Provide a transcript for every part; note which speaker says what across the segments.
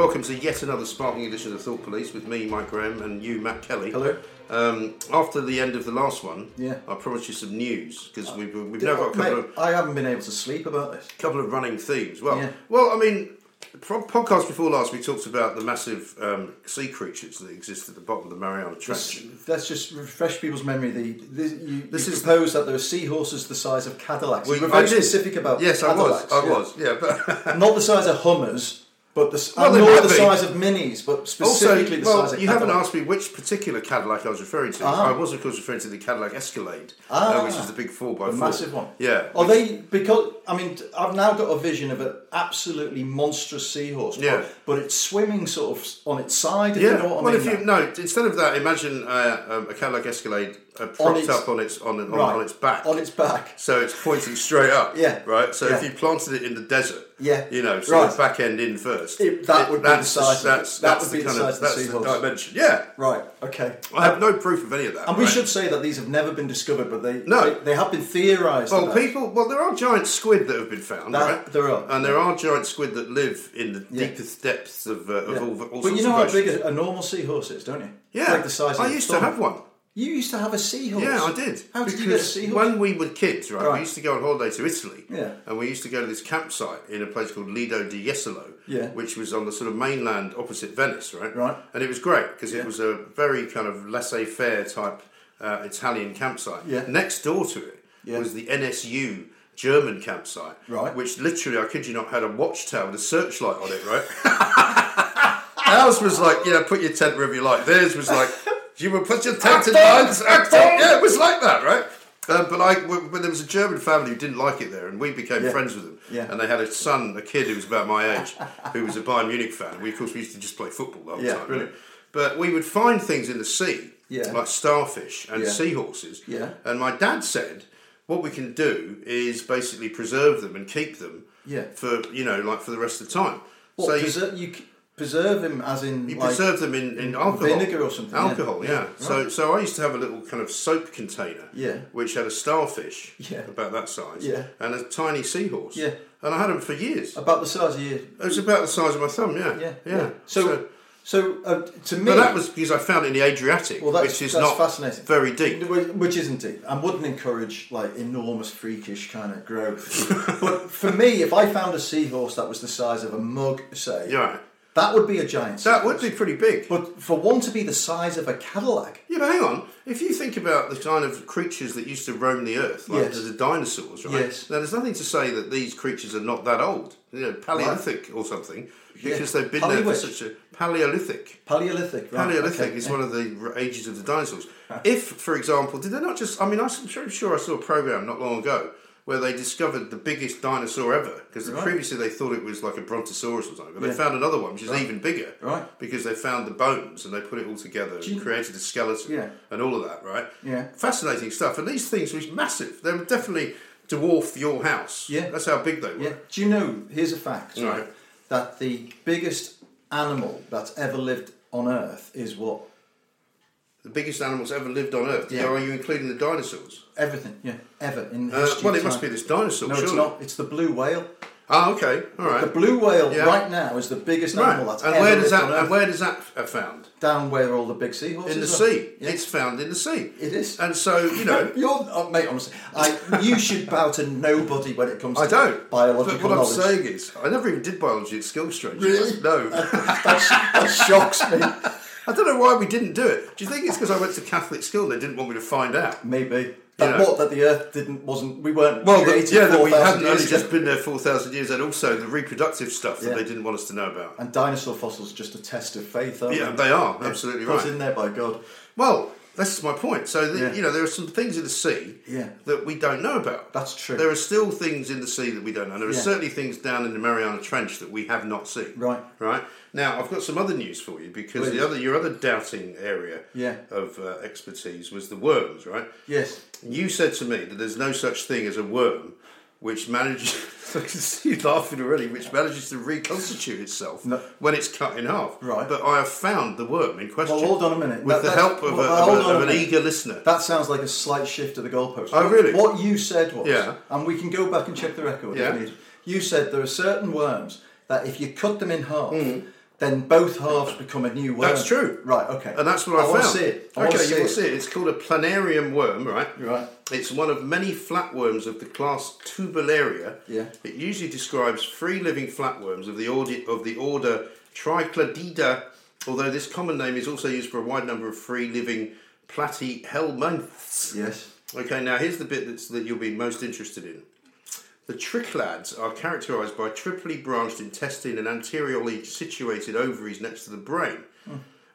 Speaker 1: Welcome to yet another sparkling edition of Thought Police with me, Mike Graham, and you, Matt Kelly.
Speaker 2: Hello.
Speaker 1: Um, after the end of the last one,
Speaker 2: Yeah.
Speaker 1: I promised you some news because we've, we've now got a couple
Speaker 2: Mate,
Speaker 1: of
Speaker 2: I haven't been able to sleep about this.
Speaker 1: A couple of running themes. Well,
Speaker 2: Yeah.
Speaker 1: well, I mean, pro- podcast before last, we talked about the massive um, sea creatures that exist at the bottom of the Mariana Trench.
Speaker 2: let's just refresh people's memory. The this, you,
Speaker 1: This
Speaker 2: you
Speaker 1: is-
Speaker 2: proposed that there are seahorses the size of Cadillacs.
Speaker 1: Well,
Speaker 2: you were very specific about
Speaker 1: Yes, I was. I
Speaker 2: yeah.
Speaker 1: was. Yeah, but
Speaker 2: Not the size of Hummers, but the
Speaker 1: Well,
Speaker 2: and
Speaker 1: they
Speaker 2: nor
Speaker 1: might
Speaker 2: the
Speaker 1: be.
Speaker 2: size of Minis, but
Speaker 1: also,
Speaker 2: specifically the
Speaker 1: well,
Speaker 2: size of minis.
Speaker 1: you haven't asked me which particular Cadillac I was referring to.
Speaker 2: Ah.
Speaker 1: I was, of course, referring to the Cadillac Escalade,
Speaker 2: Ah.
Speaker 1: uh, which is the big four by
Speaker 2: The
Speaker 1: four,
Speaker 2: massive one.
Speaker 1: Yeah.
Speaker 2: Are they because I mean I've now got a vision of an absolutely monstrous seahorse, but-
Speaker 1: Yeah.
Speaker 2: but, it's swimming sort of on its side. If you
Speaker 1: Yeah.
Speaker 2: know I
Speaker 1: well,
Speaker 2: mean.
Speaker 1: if you no, instead of that, imagine uh, um, a Cadillac Escalade uh, propped
Speaker 2: its-
Speaker 1: up on its on, on,
Speaker 2: Right.
Speaker 1: on its back.
Speaker 2: on its back.
Speaker 1: so it's pointing straight up.
Speaker 2: Yeah.
Speaker 1: Right. So if you planted it in the desert.
Speaker 2: Yeah.
Speaker 1: You know, so
Speaker 2: Right.
Speaker 1: the back end in first.
Speaker 2: It- that would be the
Speaker 1: that's
Speaker 2: size.
Speaker 1: That's,
Speaker 2: That
Speaker 1: that's
Speaker 2: would be the
Speaker 1: kind
Speaker 2: size of the
Speaker 1: that's the
Speaker 2: seahorse.
Speaker 1: dimension. Yeah.
Speaker 2: Right. Okay.
Speaker 1: I have no proof of any of that.
Speaker 2: And we should say that these have never been discovered, but they
Speaker 1: No.
Speaker 2: they, they have been theorised.
Speaker 1: Well,
Speaker 2: about.
Speaker 1: people. Well, there are giant squid that have been found,
Speaker 2: That-
Speaker 1: right?
Speaker 2: there are.
Speaker 1: and there are giant squid that live in the
Speaker 2: Yeah.
Speaker 1: deepest depths of, uh, of
Speaker 2: Yeah.
Speaker 1: all, all
Speaker 2: but you know how big a, a normal seahorse is, don't you?
Speaker 1: Yeah,
Speaker 2: like the size.
Speaker 1: I used to have one.
Speaker 2: You used to have a seahorse.
Speaker 1: Yeah, I did.
Speaker 2: How did you get a seahorse?
Speaker 1: When we were kids, right,
Speaker 2: Right.
Speaker 1: we used to go on holiday to Italy.
Speaker 2: Yeah.
Speaker 1: And we used to go to this campsite in a place called Lido di Jesolo.
Speaker 2: Yeah.
Speaker 1: Which was on the sort of mainland opposite Venice, right?
Speaker 2: Right.
Speaker 1: And it was great because
Speaker 2: Yeah.
Speaker 1: it was a very kind of laissez faire type uh, Italian campsite.
Speaker 2: Yeah.
Speaker 1: Next door to it
Speaker 2: Yeah.
Speaker 1: was the NSU German campsite.
Speaker 2: Right.
Speaker 1: Which literally, I kid you not, had a watchtower with a searchlight on it, right? Ours was like, you know, put your tent wherever you like. Theirs was like, you would put your tent in lines. Yeah, it was like that, right? Uh, but I, when there was a German family who didn't like it there, and we became
Speaker 2: Yeah.
Speaker 1: friends with them.
Speaker 2: Yeah.
Speaker 1: And they had a son, a kid who was about my age, who was a Bayern Munich fan. And we, of course, we used to just play football the whole
Speaker 2: Yeah,
Speaker 1: time.
Speaker 2: brilliant.
Speaker 1: But we would find things in the sea, like starfish and seahorses.
Speaker 2: Yeah.
Speaker 1: And my dad said, what we can do is basically preserve them and keep them
Speaker 2: Yeah.
Speaker 1: for, you know, like for the rest of the time.
Speaker 2: What,
Speaker 1: so you,
Speaker 2: preser- you preserve him as in
Speaker 1: you
Speaker 2: like,
Speaker 1: preserve them in, in alcohol.
Speaker 2: vinegar or something.
Speaker 1: Alcohol, yeah.
Speaker 2: Yeah,
Speaker 1: So so I used to have a little kind of soap container,
Speaker 2: Yeah.
Speaker 1: which had a starfish,
Speaker 2: Yeah.
Speaker 1: about that size,
Speaker 2: Yeah.
Speaker 1: and a tiny seahorse,
Speaker 2: Yeah.
Speaker 1: And I had them for years.
Speaker 2: about the size of your
Speaker 1: It was about the size of my thumb, yeah,
Speaker 2: yeah
Speaker 1: yeah.
Speaker 2: So so, uh, to me,
Speaker 1: but that was because I found it in the Adriatic,
Speaker 2: well, that's,
Speaker 1: which is not
Speaker 2: fascinating.
Speaker 1: very deep.
Speaker 2: Which isn't deep, and wouldn't encourage like enormous freakish kind of growth. but for me, if I found a seahorse that was the size of a mug, say,
Speaker 1: right.
Speaker 2: That would be a giant.
Speaker 1: That would be pretty big.
Speaker 2: But for one to be the size of a Cadillac,
Speaker 1: Yeah, but hang on. If you think about the kind of creatures that used to roam the earth, like
Speaker 2: Yes.
Speaker 1: the dinosaurs, right?
Speaker 2: Yes.
Speaker 1: Now, there's nothing to say that these creatures are not that old. You know, Paleolithic or something, because
Speaker 2: Yeah.
Speaker 1: they've been there for such a Paleolithic.
Speaker 2: Paleolithic. Right,
Speaker 1: Paleolithic
Speaker 2: okay,
Speaker 1: is
Speaker 2: yeah.
Speaker 1: one of the ages of the dinosaurs. If, for example, did they not just? I mean, I'm sure, sure I saw a program not long ago where they discovered the biggest dinosaur ever because
Speaker 2: Right.
Speaker 1: previously they thought it was like a brontosaurus or something, but
Speaker 2: Yeah.
Speaker 1: they found another one which is even bigger.
Speaker 2: Right.
Speaker 1: Because they found the bones and they put it all together
Speaker 2: you-
Speaker 1: and created a skeleton
Speaker 2: Yeah.
Speaker 1: and all of that. Right.
Speaker 2: Yeah.
Speaker 1: Fascinating stuff. And these things were massive. They would definitely dwarf your house.
Speaker 2: Yeah.
Speaker 1: That's how big they were.
Speaker 2: Yeah. Do you know? Here's a fact.
Speaker 1: Right.
Speaker 2: That the biggest animal that's ever lived on Earth is what
Speaker 1: The biggest animals ever lived on Earth.
Speaker 2: Yeah.
Speaker 1: Are you including the dinosaurs?
Speaker 2: Everything, yeah, ever in
Speaker 1: Uh,
Speaker 2: history.
Speaker 1: well, it
Speaker 2: of
Speaker 1: must be this dinosaur.
Speaker 2: No,
Speaker 1: surely.
Speaker 2: it's not. It's the blue whale.
Speaker 1: Ah, okay, all right.
Speaker 2: The blue whale
Speaker 1: Yeah.
Speaker 2: right now is the biggest
Speaker 1: right.
Speaker 2: animal that's
Speaker 1: and
Speaker 2: ever
Speaker 1: where does that and where does that f- found?
Speaker 2: Down where all the big seahorses
Speaker 1: In the
Speaker 2: are.
Speaker 1: sea.
Speaker 2: Yeah.
Speaker 1: It's found in the sea.
Speaker 2: It is.
Speaker 1: And so you know.
Speaker 2: You're, oh, mate, honestly, I, you should bow to nobody when it comes
Speaker 1: I
Speaker 2: to
Speaker 1: don't.
Speaker 2: biological
Speaker 1: But what
Speaker 2: knowledge.
Speaker 1: I'm saying is, I never even did biology at school, strange.
Speaker 2: Really?
Speaker 1: No.
Speaker 2: that, that shocks me.
Speaker 1: I don't know why we didn't do it. Do you think it's because I went to Catholic school and they didn't want me to find out?
Speaker 2: Maybe. That,
Speaker 1: know.
Speaker 2: what, that the Earth didn't, wasn't, we weren't
Speaker 1: Well, the, yeah, that we
Speaker 2: 4,000
Speaker 1: hadn't only
Speaker 2: ago.
Speaker 1: just been there 4,000 years and also the reproductive stuff that
Speaker 2: Yeah.
Speaker 1: they didn't want us to know about.
Speaker 2: And dinosaur fossils are just a test of faith, aren't
Speaker 1: Yeah,
Speaker 2: they?
Speaker 1: they are, absolutely
Speaker 2: Put
Speaker 1: right.
Speaker 2: in there by God.
Speaker 1: Well, that's my point. So, the,
Speaker 2: Yeah.
Speaker 1: you know, there are some things in the sea
Speaker 2: Yeah.
Speaker 1: that we don't know about.
Speaker 2: That's true.
Speaker 1: There are still things in the sea that we don't know. There are certainly things down in the Mariana Trench that we have not seen.
Speaker 2: Right.
Speaker 1: Right. Now, I've got some other news for you because
Speaker 2: Please.
Speaker 1: the other your other doubting area of uh, expertise was the worms, right?
Speaker 2: Yes.
Speaker 1: You said to me that there's no such thing as a worm which manages. I can see you laughing already. Which manages to reconstitute itself
Speaker 2: No.
Speaker 1: when it's cut in half.
Speaker 2: Right.
Speaker 1: But I have found the worm in question.
Speaker 2: Well, hold on a minute.
Speaker 1: With
Speaker 2: That-
Speaker 1: the help of,
Speaker 2: well,
Speaker 1: a, of, a- of an
Speaker 2: minute.
Speaker 1: eager listener.
Speaker 2: That sounds like a slight shift of the goalpost.
Speaker 1: Oh, really?
Speaker 2: What you said was,
Speaker 1: Yeah.
Speaker 2: and we can go back and check the record
Speaker 1: Yeah.
Speaker 2: You said there are certain worms that if you cut them in half, mm. Then both halves become a new worm.
Speaker 1: That's true.
Speaker 2: Right, okay.
Speaker 1: and that's what I,
Speaker 2: wanna
Speaker 1: found.
Speaker 2: see it. I
Speaker 1: okay,
Speaker 2: see
Speaker 1: you will
Speaker 2: it.
Speaker 1: see it. It's called a planarian worm, right?
Speaker 2: Right.
Speaker 1: It's one of many flatworms of the class Turbellaria.
Speaker 2: Yeah.
Speaker 1: It usually describes free living flatworms of the order of the order Tricladida, although this common name is also used for a wide number of free living platyhelminths.
Speaker 2: Yes.
Speaker 1: Okay, now here's the bit that's, that you'll be most interested in. The triclads are characterised by triply branched intestine and anteriorly situated ovaries next to the brain.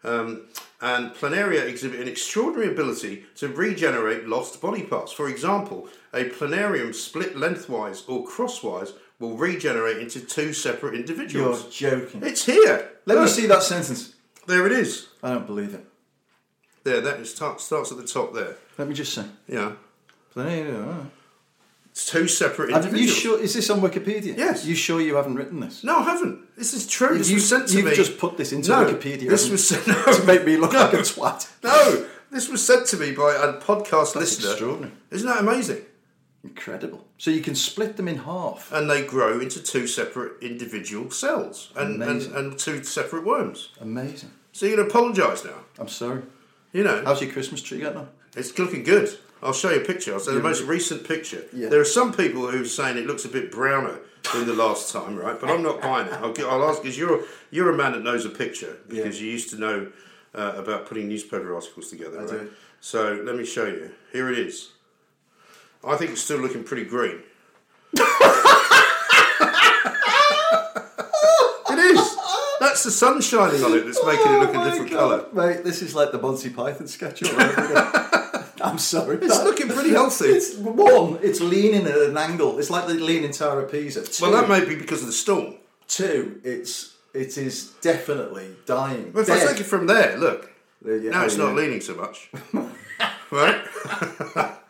Speaker 1: Um, and planaria exhibit an extraordinary ability to regenerate lost body parts. For example, a planarian split lengthwise or crosswise will regenerate into two separate individuals.
Speaker 2: You're joking.
Speaker 1: It's here.
Speaker 2: Let me see that sentence.
Speaker 1: There it is.
Speaker 2: I don't believe it.
Speaker 1: There, that is, starts at the top there.
Speaker 2: Let me just say.
Speaker 1: Yeah.
Speaker 2: Are
Speaker 1: It's two separate
Speaker 2: you
Speaker 1: individuals.
Speaker 2: sure? Is this on Wikipedia?
Speaker 1: Yes.
Speaker 2: You sure you haven't written this?
Speaker 1: No, I haven't. This is true. This
Speaker 2: You-
Speaker 1: was sent to
Speaker 2: you've
Speaker 1: me.
Speaker 2: just put this into
Speaker 1: no,
Speaker 2: Wikipedia,
Speaker 1: This was sent no,
Speaker 2: to make me look
Speaker 1: no,
Speaker 2: like a twat.
Speaker 1: No, this was sent to me by a podcast
Speaker 2: That's
Speaker 1: listener.
Speaker 2: extraordinary.
Speaker 1: Isn't that amazing?
Speaker 2: Incredible. So you can split them in half.
Speaker 1: And they grow into two separate individual cells and, and, and two separate worms.
Speaker 2: Amazing.
Speaker 1: So you're going to apologise now.
Speaker 2: I'm sorry.
Speaker 1: You know,
Speaker 2: How's your Christmas tree getting on?
Speaker 1: It's looking good. I'll show you a picture. I'll show you the most recent picture.
Speaker 2: Yeah.
Speaker 1: There are some people who are saying it looks a bit browner than the last time, right? But I'm not buying it. I'll, gi- I'll ask because you're you're a man that knows a picture because
Speaker 2: Yeah.
Speaker 1: you used to know uh, about putting newspaper articles together.
Speaker 2: I
Speaker 1: right?
Speaker 2: do.
Speaker 1: So let me show you. Here it is. I think it's still looking pretty green. it is. That's the sun shining on it that's making it look
Speaker 2: Oh
Speaker 1: a different
Speaker 2: God,
Speaker 1: colour.
Speaker 2: Mate, this is like the Monty Python sketch. All. I'm sorry.
Speaker 1: It's looking pretty healthy.
Speaker 2: It's one. It's leaning at an angle. It's like the leaning Tower of Pisa. Two,
Speaker 1: Well, that may be because of the storm.
Speaker 2: two. It's it is definitely dying.
Speaker 1: Well, if I take it from there, look.
Speaker 2: There you-
Speaker 1: now
Speaker 2: oh,
Speaker 1: it's not
Speaker 2: yeah.
Speaker 1: leaning so much. right?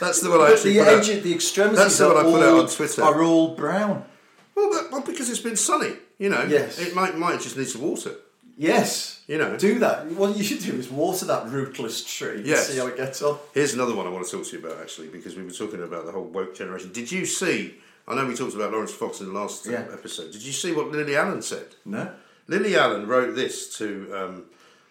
Speaker 1: That's the one I actually
Speaker 2: The
Speaker 1: put
Speaker 2: edge,
Speaker 1: out.
Speaker 2: the extremities
Speaker 1: That's the one I put out on Twitter.
Speaker 2: are all brown.
Speaker 1: Well, that, well, because it's been sunny, you know.
Speaker 2: Yes.
Speaker 1: It might might just need some water.
Speaker 2: Yes.
Speaker 1: You know.
Speaker 2: Do that. What you should do is water that rootless tree and
Speaker 1: Yes.
Speaker 2: see how it gets on.
Speaker 1: Here's another one I want to talk to you about actually, because we were talking about the whole woke generation. Did you see? I know we talked about Laurence Fox in the last uh,
Speaker 2: Yeah.
Speaker 1: episode. Did you see what Lily Allen said?
Speaker 2: No.
Speaker 1: Lily Allen wrote this to um,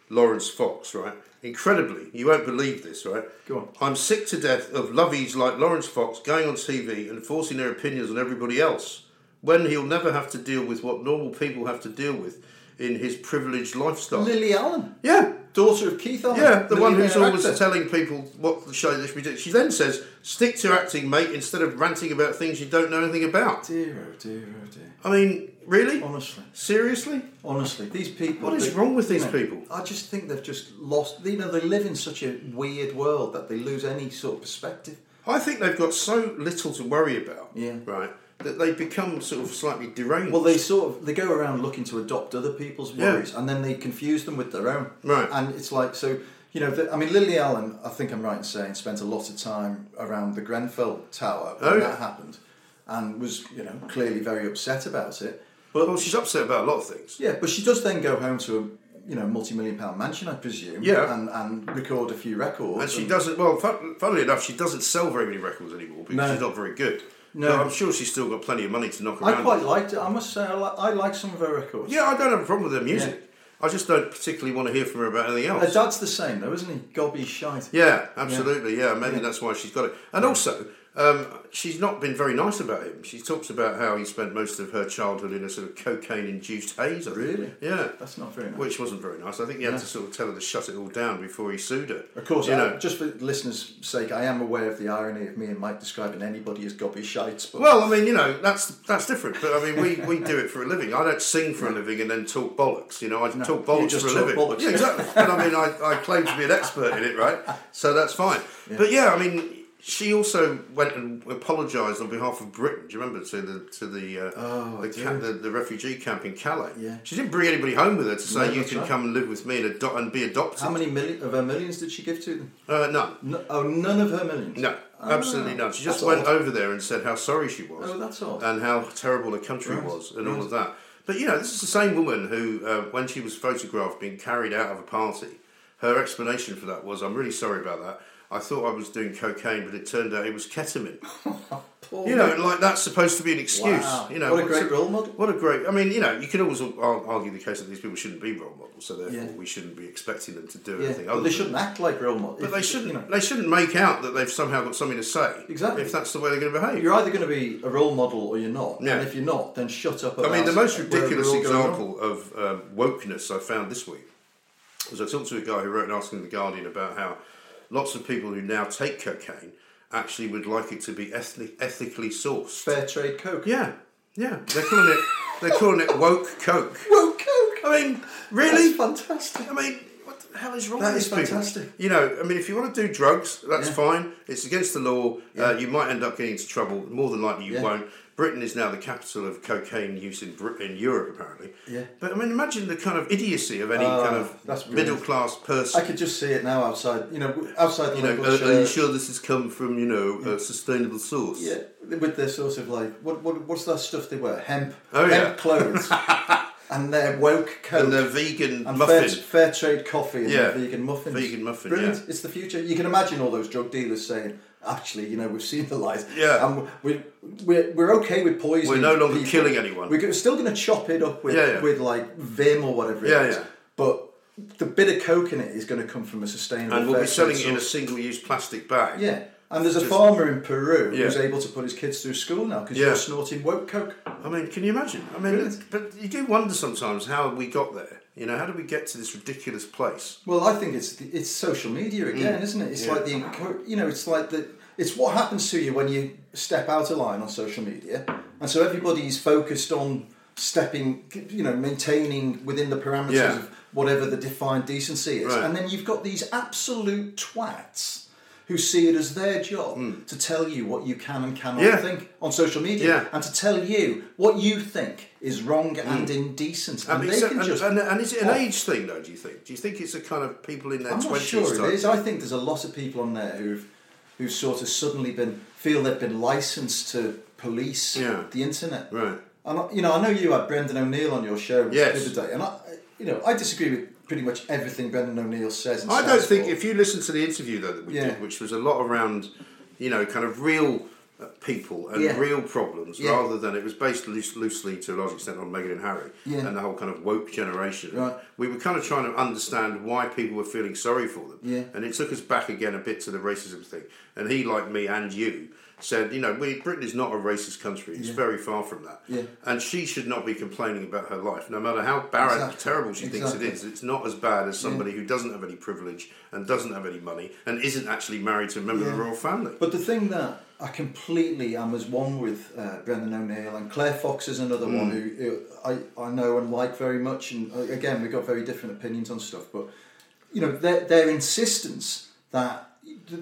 Speaker 1: Laurence Fox, right? Incredibly, you won't believe this, right?
Speaker 2: Go on.
Speaker 1: I'm sick to death of lovies like Laurence Fox going on TV and forcing their opinions on everybody else when he'll never have to deal with what normal people have to deal with in his privileged lifestyle.
Speaker 2: Lily Allen,
Speaker 1: yeah,
Speaker 2: daughter of Keith Allen.
Speaker 1: yeah, the one who's always
Speaker 2: actor.
Speaker 1: telling people what the show they should be doing. She then says, "Stick to acting, mate, instead of ranting about things you don't know anything about."
Speaker 2: Dear, oh dear, oh dear.
Speaker 1: I mean, really?
Speaker 2: Honestly.
Speaker 1: Seriously?
Speaker 2: Honestly, these people.
Speaker 1: What is
Speaker 2: they-
Speaker 1: wrong with
Speaker 2: you
Speaker 1: these
Speaker 2: know,
Speaker 1: people?
Speaker 2: I just think they've just lost. You know, they live in such a weird world that they lose any sort of perspective.
Speaker 1: I think they've got so little to worry about.
Speaker 2: Yeah.
Speaker 1: Right. That they become sort of slightly deranged.
Speaker 2: Well, they sort of they go around looking to adopt other people's
Speaker 1: Yeah.
Speaker 2: worries, and then they confuse them with their own.
Speaker 1: Right.
Speaker 2: And it's like so. You know, the, I mean, Lily Allen. I think I'm right in saying spent a lot of time around the Grenfell Tower when
Speaker 1: Oh, yeah.
Speaker 2: that happened, and was you know clearly very upset about it. But
Speaker 1: well, she's upset about a lot of things.
Speaker 2: Yeah, but she does then go home to a you know multi-million pound mansion, I presume.
Speaker 1: Yeah.
Speaker 2: and and record a few records.
Speaker 1: And she doesn't. Well, funnily enough, she doesn't sell very many records anymore because
Speaker 2: No.
Speaker 1: she's not very good.
Speaker 2: No.
Speaker 1: I'm sure she's still got plenty of money to knock around.
Speaker 2: I quite liked it. I must say, I, li- I like some of her records.
Speaker 1: Yeah, I don't have a problem with her music. I just don't particularly want to hear from her about anything
Speaker 2: uh,
Speaker 1: else.
Speaker 2: Her dad's the same though, isn't he? Gobby shite.
Speaker 1: Yeah, absolutely. Yeah, maybe
Speaker 2: Yeah.
Speaker 1: that's why she's got it. And also, um, she's not been very nice about him. She talks about how he spent most of her childhood in a sort of cocaine-induced haze. I think.
Speaker 2: Really?
Speaker 1: Yeah.
Speaker 2: That's not very nice.
Speaker 1: Which wasn't very nice. I think he had
Speaker 2: No.
Speaker 1: to sort of tell her to shut it all down before he sued her.
Speaker 2: Of course,
Speaker 1: you
Speaker 2: I-
Speaker 1: know.
Speaker 2: just for listeners' sake, I am aware of the irony of me and Mike describing anybody as gobby shites. But
Speaker 1: Well, I mean, you know, that's that's different. But I mean, we, we do it for a living. I don't sing for a living and then talk bollocks. You know, I talk
Speaker 2: you
Speaker 1: bollocks for a living.
Speaker 2: bollocks.
Speaker 1: Yeah, exactly. and I mean, I, I claim to be an expert in it, right? So that's fine. But yeah, I mean, she also went and apologised on behalf of Britain. Do you remember to the to the uh,
Speaker 2: Oh,
Speaker 1: the, ca- the the refugee camp in Calais?
Speaker 2: Yeah.
Speaker 1: She didn't bring anybody home with her to say
Speaker 2: No,
Speaker 1: you can
Speaker 2: right.
Speaker 1: come and live with me and, ado- and be adopted.
Speaker 2: how many million of her millions did she give to them?
Speaker 1: Uh, none.
Speaker 2: No, oh, none of her millions.
Speaker 1: No,
Speaker 2: Ah,
Speaker 1: absolutely none. She just went
Speaker 2: odd.
Speaker 1: over there and said how sorry she was.
Speaker 2: Oh, that's odd.
Speaker 1: And how terrible the country
Speaker 2: Right,
Speaker 1: was and all of that. But you know, this is the same woman who, uh, when she was photographed being carried out of a party, her explanation for that was, "I'm really sorry about that. I thought I was doing cocaine, but it turned out it was ketamine." You know, like that's supposed to be an excuse.
Speaker 2: Wow.
Speaker 1: You know,
Speaker 2: What a great role model.
Speaker 1: What a great. I mean, you know, you can always argue the case that these people shouldn't be role models, so therefore
Speaker 2: Yeah.
Speaker 1: we shouldn't be expecting them to do
Speaker 2: yeah,
Speaker 1: anything.
Speaker 2: but
Speaker 1: other
Speaker 2: they shouldn't act like role models.
Speaker 1: But they shouldn't.
Speaker 2: You know,
Speaker 1: They shouldn't make out that they've somehow got something to say.
Speaker 2: Exactly.
Speaker 1: If that's the way they're going to behave.
Speaker 2: you're either going to be a role model or you're not.
Speaker 1: Yeah.
Speaker 2: And if you're not, then shut up.
Speaker 1: I mean, the most ridiculous
Speaker 2: all going wrong.
Speaker 1: example of um, wokeness I found this week was I talked to a guy who wrote an article in the Guardian about how lots of people who now take cocaine actually would like it to be ethnic, ethically sourced.
Speaker 2: Fair trade coke.
Speaker 1: Yeah, yeah. They're calling it they're calling it woke coke.
Speaker 2: Whoa, coke.
Speaker 1: I mean, really?
Speaker 2: That's fantastic.
Speaker 1: I mean, what the hell is wrong
Speaker 2: That
Speaker 1: with
Speaker 2: is
Speaker 1: these people?
Speaker 2: fantastic.
Speaker 1: You know, I mean, if you want to do drugs, that's
Speaker 2: Yeah.
Speaker 1: fine. It's against the law. Uh, you might end up getting into trouble. More than likely, you
Speaker 2: Yeah.
Speaker 1: won't. Britain is now the capital of cocaine use in in Europe, apparently.
Speaker 2: Yeah.
Speaker 1: But I mean, imagine the kind of idiocy of any
Speaker 2: Oh,
Speaker 1: kind of
Speaker 2: oh,
Speaker 1: middle class person.
Speaker 2: I could just see it now outside. You know, outside the
Speaker 1: You know, are, uh, are you sure this has come from you know a sustainable source?
Speaker 2: Yeah, with their sort of like what, what what's that stuff they wear? Hemp,
Speaker 1: Oh,
Speaker 2: hemp
Speaker 1: yeah.
Speaker 2: clothes, and their woke coat
Speaker 1: And the vegan
Speaker 2: and
Speaker 1: muffin.
Speaker 2: Fair, fair trade coffee and
Speaker 1: Yeah.
Speaker 2: their vegan muffins.
Speaker 1: Vegan muffin,
Speaker 2: brilliant.
Speaker 1: yeah.
Speaker 2: It's the future. You can imagine all those drug dealers saying, "Actually, you know, we've seen the light.
Speaker 1: Yeah.
Speaker 2: and we we're, we're okay with poison.
Speaker 1: We're no longer
Speaker 2: people.
Speaker 1: killing anyone.
Speaker 2: We're still going to chop it up with
Speaker 1: Yeah, yeah.
Speaker 2: with like Vim or whatever it
Speaker 1: Yeah,
Speaker 2: is.
Speaker 1: yeah.
Speaker 2: But the bit of coke in it is going to come from a sustainable.
Speaker 1: and we'll be selling it in a single-use plastic bag.
Speaker 2: Yeah. And there's a
Speaker 1: Just-
Speaker 2: farmer in Peru
Speaker 1: Yeah.
Speaker 2: who's able to put his kids through school now because
Speaker 1: Yeah.
Speaker 2: you're snorting woke coke.
Speaker 1: I mean, can you imagine? I mean, but you do wonder sometimes how we got there. You know, how do we get to this ridiculous place?
Speaker 2: Well, I think it's it's social media again, isn't it? It's
Speaker 1: Mm. Yeah.
Speaker 2: like the you know, it's like the it's what happens to you when you step out of line on social media, and so everybody's focused on stepping, you know, maintaining within the parameters
Speaker 1: Yeah.
Speaker 2: of whatever the defined decency is,
Speaker 1: Right.
Speaker 2: and then you've got these absolute twats who see it as their job to tell you what you can and cannot
Speaker 1: Mm. Yeah.
Speaker 2: think on social media,
Speaker 1: Yeah.
Speaker 2: and to tell you what you think is wrong and indecent, and can
Speaker 1: and,
Speaker 2: just
Speaker 1: and, and is it an age thing, though, do you think? Do you think it's a kind of people in their
Speaker 2: I'm not
Speaker 1: 20s
Speaker 2: sure
Speaker 1: type
Speaker 2: it is. I think there's a lot of people on there who've who've sort of suddenly been feel they've been licensed to police
Speaker 1: Yeah.
Speaker 2: the internet.
Speaker 1: Right.
Speaker 2: And I- you know, I know you had Brendan O'Neill on your show
Speaker 1: Yes.
Speaker 2: the other day, and I, you know, I disagree with pretty much everything Brendan O'Neill says. And
Speaker 1: I don't think,
Speaker 2: for.
Speaker 1: if you listen to the interview, though, that we
Speaker 2: Yeah.
Speaker 1: did, which was a lot around, you know, kind of real uh, people and
Speaker 2: Yeah.
Speaker 1: real problems,
Speaker 2: Yeah.
Speaker 1: rather than it was based loose, loosely to a large extent on Meghan and Harry
Speaker 2: Yeah.
Speaker 1: and the whole kind of woke generation.
Speaker 2: Right.
Speaker 1: We were kind of trying to understand why people were feeling sorry for them.
Speaker 2: Yeah.
Speaker 1: And it took us back again a bit to the racism thing. And he, like me and you, said, you know, we, Britain is not a racist country. It's
Speaker 2: Yeah.
Speaker 1: very far from that.
Speaker 2: Yeah.
Speaker 1: And she should not be complaining about her life, no matter how barren,
Speaker 2: Exactly.
Speaker 1: terrible she thinks it is. It's not as bad as somebody who doesn't have any privilege and doesn't have any money and isn't actually married to a member of the royal family.
Speaker 2: But the thing that I completely am as one with uh, Brendan O'Neill and Claire Fox is another
Speaker 1: Mm.
Speaker 2: one who, who I, I know and like very much. And uh, again, we've got very different opinions on stuff. But you know, their, their insistence that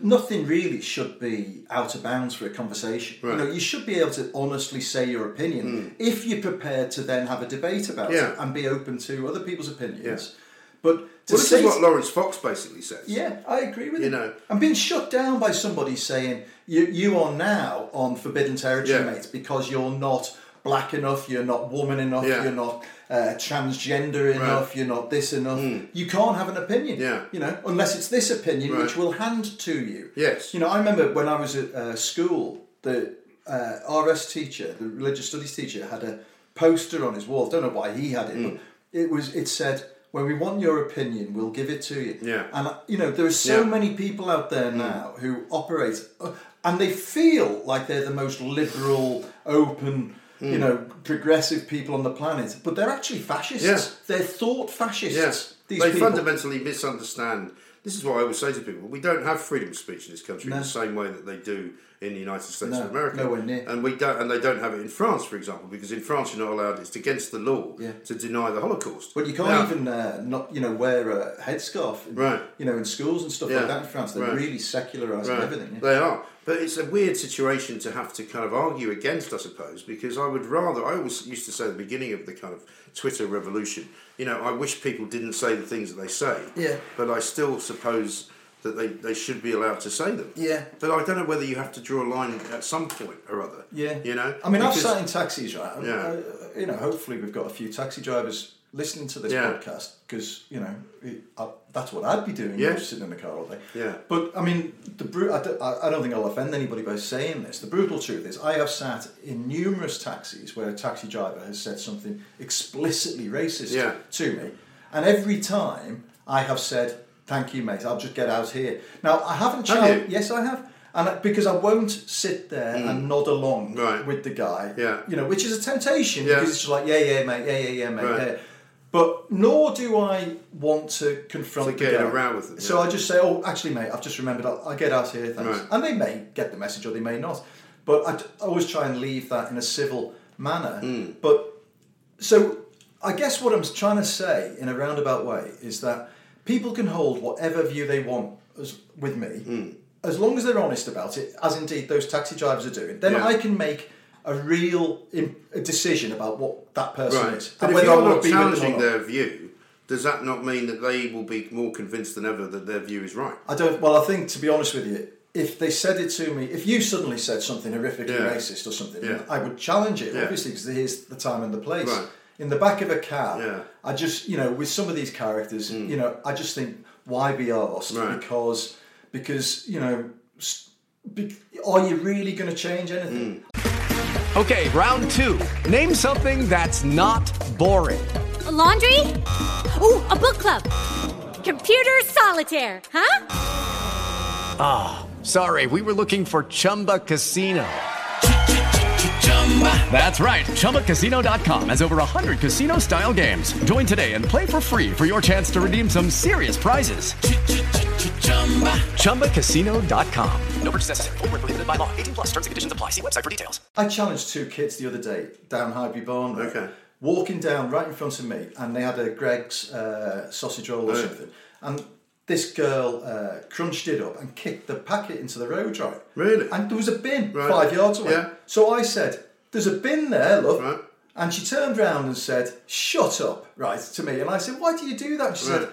Speaker 2: nothing really should be out of bounds for a conversation.
Speaker 1: Right.
Speaker 2: You know, you should be able to honestly say your opinion hmm. if you're prepared to then have a debate about
Speaker 1: Yeah.
Speaker 2: it and be open to other people's opinions.
Speaker 1: Yeah.
Speaker 2: But to
Speaker 1: well, this is what Laurence Fox basically says.
Speaker 2: yeah, I agree with
Speaker 1: You
Speaker 2: you.
Speaker 1: know.
Speaker 2: I'm being shut down by somebody saying you you are now on forbidden territory,
Speaker 1: Yeah.
Speaker 2: mate, because you're not black enough, you're not woman enough,
Speaker 1: Yeah.
Speaker 2: you're not uh, transgender enough, you're not this enough. You can't have an opinion.
Speaker 1: Hmm. Yeah.
Speaker 2: You know, unless it's this opinion
Speaker 1: Right.
Speaker 2: which we'll hand to you.
Speaker 1: Yes.
Speaker 2: You know, I remember when I was at uh, school, the uh, RS teacher, the religious studies teacher, had a poster on his wall. I don't know why he had it,
Speaker 1: Hmm.
Speaker 2: but it was. It said, "When we want your opinion, we'll give it to you."
Speaker 1: Yeah.
Speaker 2: And you know, there are so
Speaker 1: Yeah. Hmm.
Speaker 2: many people out there now who operate, uh, and they feel like they're the most liberal, open. You
Speaker 1: Hmm.
Speaker 2: know, progressive people on the planet, but they're actually fascists.
Speaker 1: Yeah.
Speaker 2: They're thought fascists.
Speaker 1: Yes,
Speaker 2: These
Speaker 1: they
Speaker 2: people.
Speaker 1: fundamentally misunderstand. This is what I always say to people: we don't have freedom of speech in this country
Speaker 2: No.
Speaker 1: in the same way that they do in the United States
Speaker 2: No,
Speaker 1: of America.
Speaker 2: nowhere near.
Speaker 1: And we don't, and they don't have it in France, for example, because in France you're not allowed. It's against the law
Speaker 2: Yeah.
Speaker 1: to deny the Holocaust.
Speaker 2: But you can't
Speaker 1: Now-
Speaker 2: even uh, not you know wear a headscarf, in,
Speaker 1: Right.
Speaker 2: You know, in schools and stuff
Speaker 1: Yeah.
Speaker 2: like that in France, they're
Speaker 1: Right.
Speaker 2: really secularising
Speaker 1: Right.
Speaker 2: everything. yeah.
Speaker 1: They are. But it's a weird situation to have to kind of argue against, I suppose, because I would rather. I always used to say at the beginning of the kind of Twitter revolution, you know, I wish people didn't say the things that they say.
Speaker 2: Yeah.
Speaker 1: But I still suppose that they, they should be allowed to say them.
Speaker 2: Yeah.
Speaker 1: But I don't know whether you have to draw a line at some point or other.
Speaker 2: Yeah,
Speaker 1: You know?
Speaker 2: I mean, I've sat in taxis, right? and,
Speaker 1: Yeah.
Speaker 2: uh, you know, hopefully we've got a few taxi drivers listening to this
Speaker 1: Yeah.
Speaker 2: podcast because you know it, I, that's what I'd be doing.
Speaker 1: Yeah.
Speaker 2: sitting in the car all day.
Speaker 1: Yeah.
Speaker 2: But I mean, the bru- I, don't, I I don't think I'll offend anybody by saying this. The brutal truth is, I have sat in numerous taxis where a taxi driver has said something explicitly racist
Speaker 1: Yeah.
Speaker 2: to me, and every time I have said, "Thank you, mate. I'll just get out here." Now I haven't.
Speaker 1: Have?
Speaker 2: Yes, I have. And I, because I won't sit there and nod along
Speaker 1: Mm. Right.
Speaker 2: with the guy,
Speaker 1: Yeah.
Speaker 2: you know, which is a temptation
Speaker 1: Yeah.
Speaker 2: because it's just like, yeah, yeah, mate, yeah, yeah, yeah, mate,
Speaker 1: Right.
Speaker 2: yeah. But nor do I want to confront
Speaker 1: To
Speaker 2: the guy.
Speaker 1: a row with them,
Speaker 2: So. I just say, oh, actually, mate, I've just remembered, I'll, I'll get out here, thanks.
Speaker 1: Right.
Speaker 2: And they may get the message or they may not. But I always try and leave that in a civil manner.
Speaker 1: Hmm.
Speaker 2: But so I guess what I'm trying to say in a roundabout way is that people can hold whatever view they want as, with me,
Speaker 1: Hmm.
Speaker 2: as long as they're honest about it, as indeed those taxi drivers are doing. Then
Speaker 1: Yeah.
Speaker 2: I can make a real im- a decision about what that person
Speaker 1: Right.
Speaker 2: is
Speaker 1: But
Speaker 2: and
Speaker 1: if
Speaker 2: whether
Speaker 1: you're
Speaker 2: I want
Speaker 1: not
Speaker 2: to be with
Speaker 1: challenging their view, does that not mean that they will be more convinced than ever that their view is right?
Speaker 2: I don't. Well, I think to be honest with you, if they said it to me, if you suddenly said something horrifically
Speaker 1: Yeah.
Speaker 2: racist or something,
Speaker 1: Yeah.
Speaker 2: I would challenge it.
Speaker 1: Yeah.
Speaker 2: Obviously, because here's the time and the place.
Speaker 1: Right.
Speaker 2: In the back of a cab,
Speaker 1: Yeah.
Speaker 2: I just you know with some of these characters, you know, I just think why be arsed
Speaker 1: Right.
Speaker 2: because because you know. Be, are you really going to change anything?
Speaker 3: Okay, round two. Name something that's not boring.
Speaker 4: A laundry? Ooh, a book club. Computer solitaire, huh?
Speaker 3: Ah, sorry, we were looking for Chumba Casino. That's right. ChumbaCasino.com has over 100 casino style games. Join today and play for free for your chance to redeem some serious prizes. ChumbaCasino.com. No purchase necessary. Void where prohibited by law. 18 plus terms and conditions apply. See website for details.
Speaker 2: I challenged two kids the other day down Highbury Barn.
Speaker 1: Okay.
Speaker 2: Walking down right in front of me, and they had a Greggs uh, sausage roll or
Speaker 1: Right.
Speaker 2: something. And this girl uh, crunched it up and kicked the packet into the road, right?
Speaker 1: Really?
Speaker 2: And there was a bin
Speaker 1: Right.
Speaker 2: five yards away.
Speaker 1: Yeah.
Speaker 2: So I said, There's a bin there, love.
Speaker 1: Right.
Speaker 2: And she turned round and said, Shut up, right, to me. And I said, Why do you do that? And she
Speaker 1: Right.
Speaker 2: said,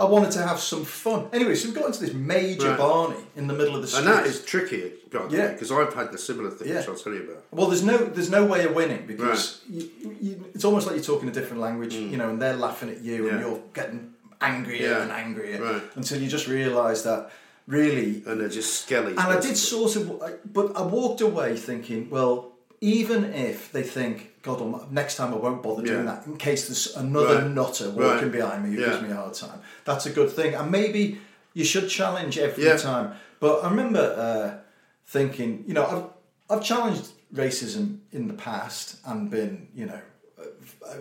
Speaker 2: I wanted to have some fun. Anyway, so we got into this major
Speaker 1: Right.
Speaker 2: Barney in the middle of the street.
Speaker 1: And that is tricky, the
Speaker 2: Yeah.
Speaker 1: because I've had the similar thing, which I'll tell you about.
Speaker 2: Well, there's no there's no way of winning because you, you, it's almost like you're talking a different language, you know, and they're laughing at you, and
Speaker 1: Mm.
Speaker 2: You're getting angrier
Speaker 1: Yeah.
Speaker 2: and angrier until you just realise that really.
Speaker 1: And they're just skelly.
Speaker 2: And I did sort of, but I walked away thinking, well, even if they think, God, next time I won't bother doing
Speaker 1: Yeah.
Speaker 2: that, in case there's another
Speaker 1: Right.
Speaker 2: nutter walking
Speaker 1: Right.
Speaker 2: behind me who
Speaker 1: Yeah.
Speaker 2: gives me a hard time, that's a good thing. And maybe you should challenge every
Speaker 1: Yeah.
Speaker 2: time. But I remember uh, thinking, you know, I've, I've challenged racism in the past and been, you know, uh,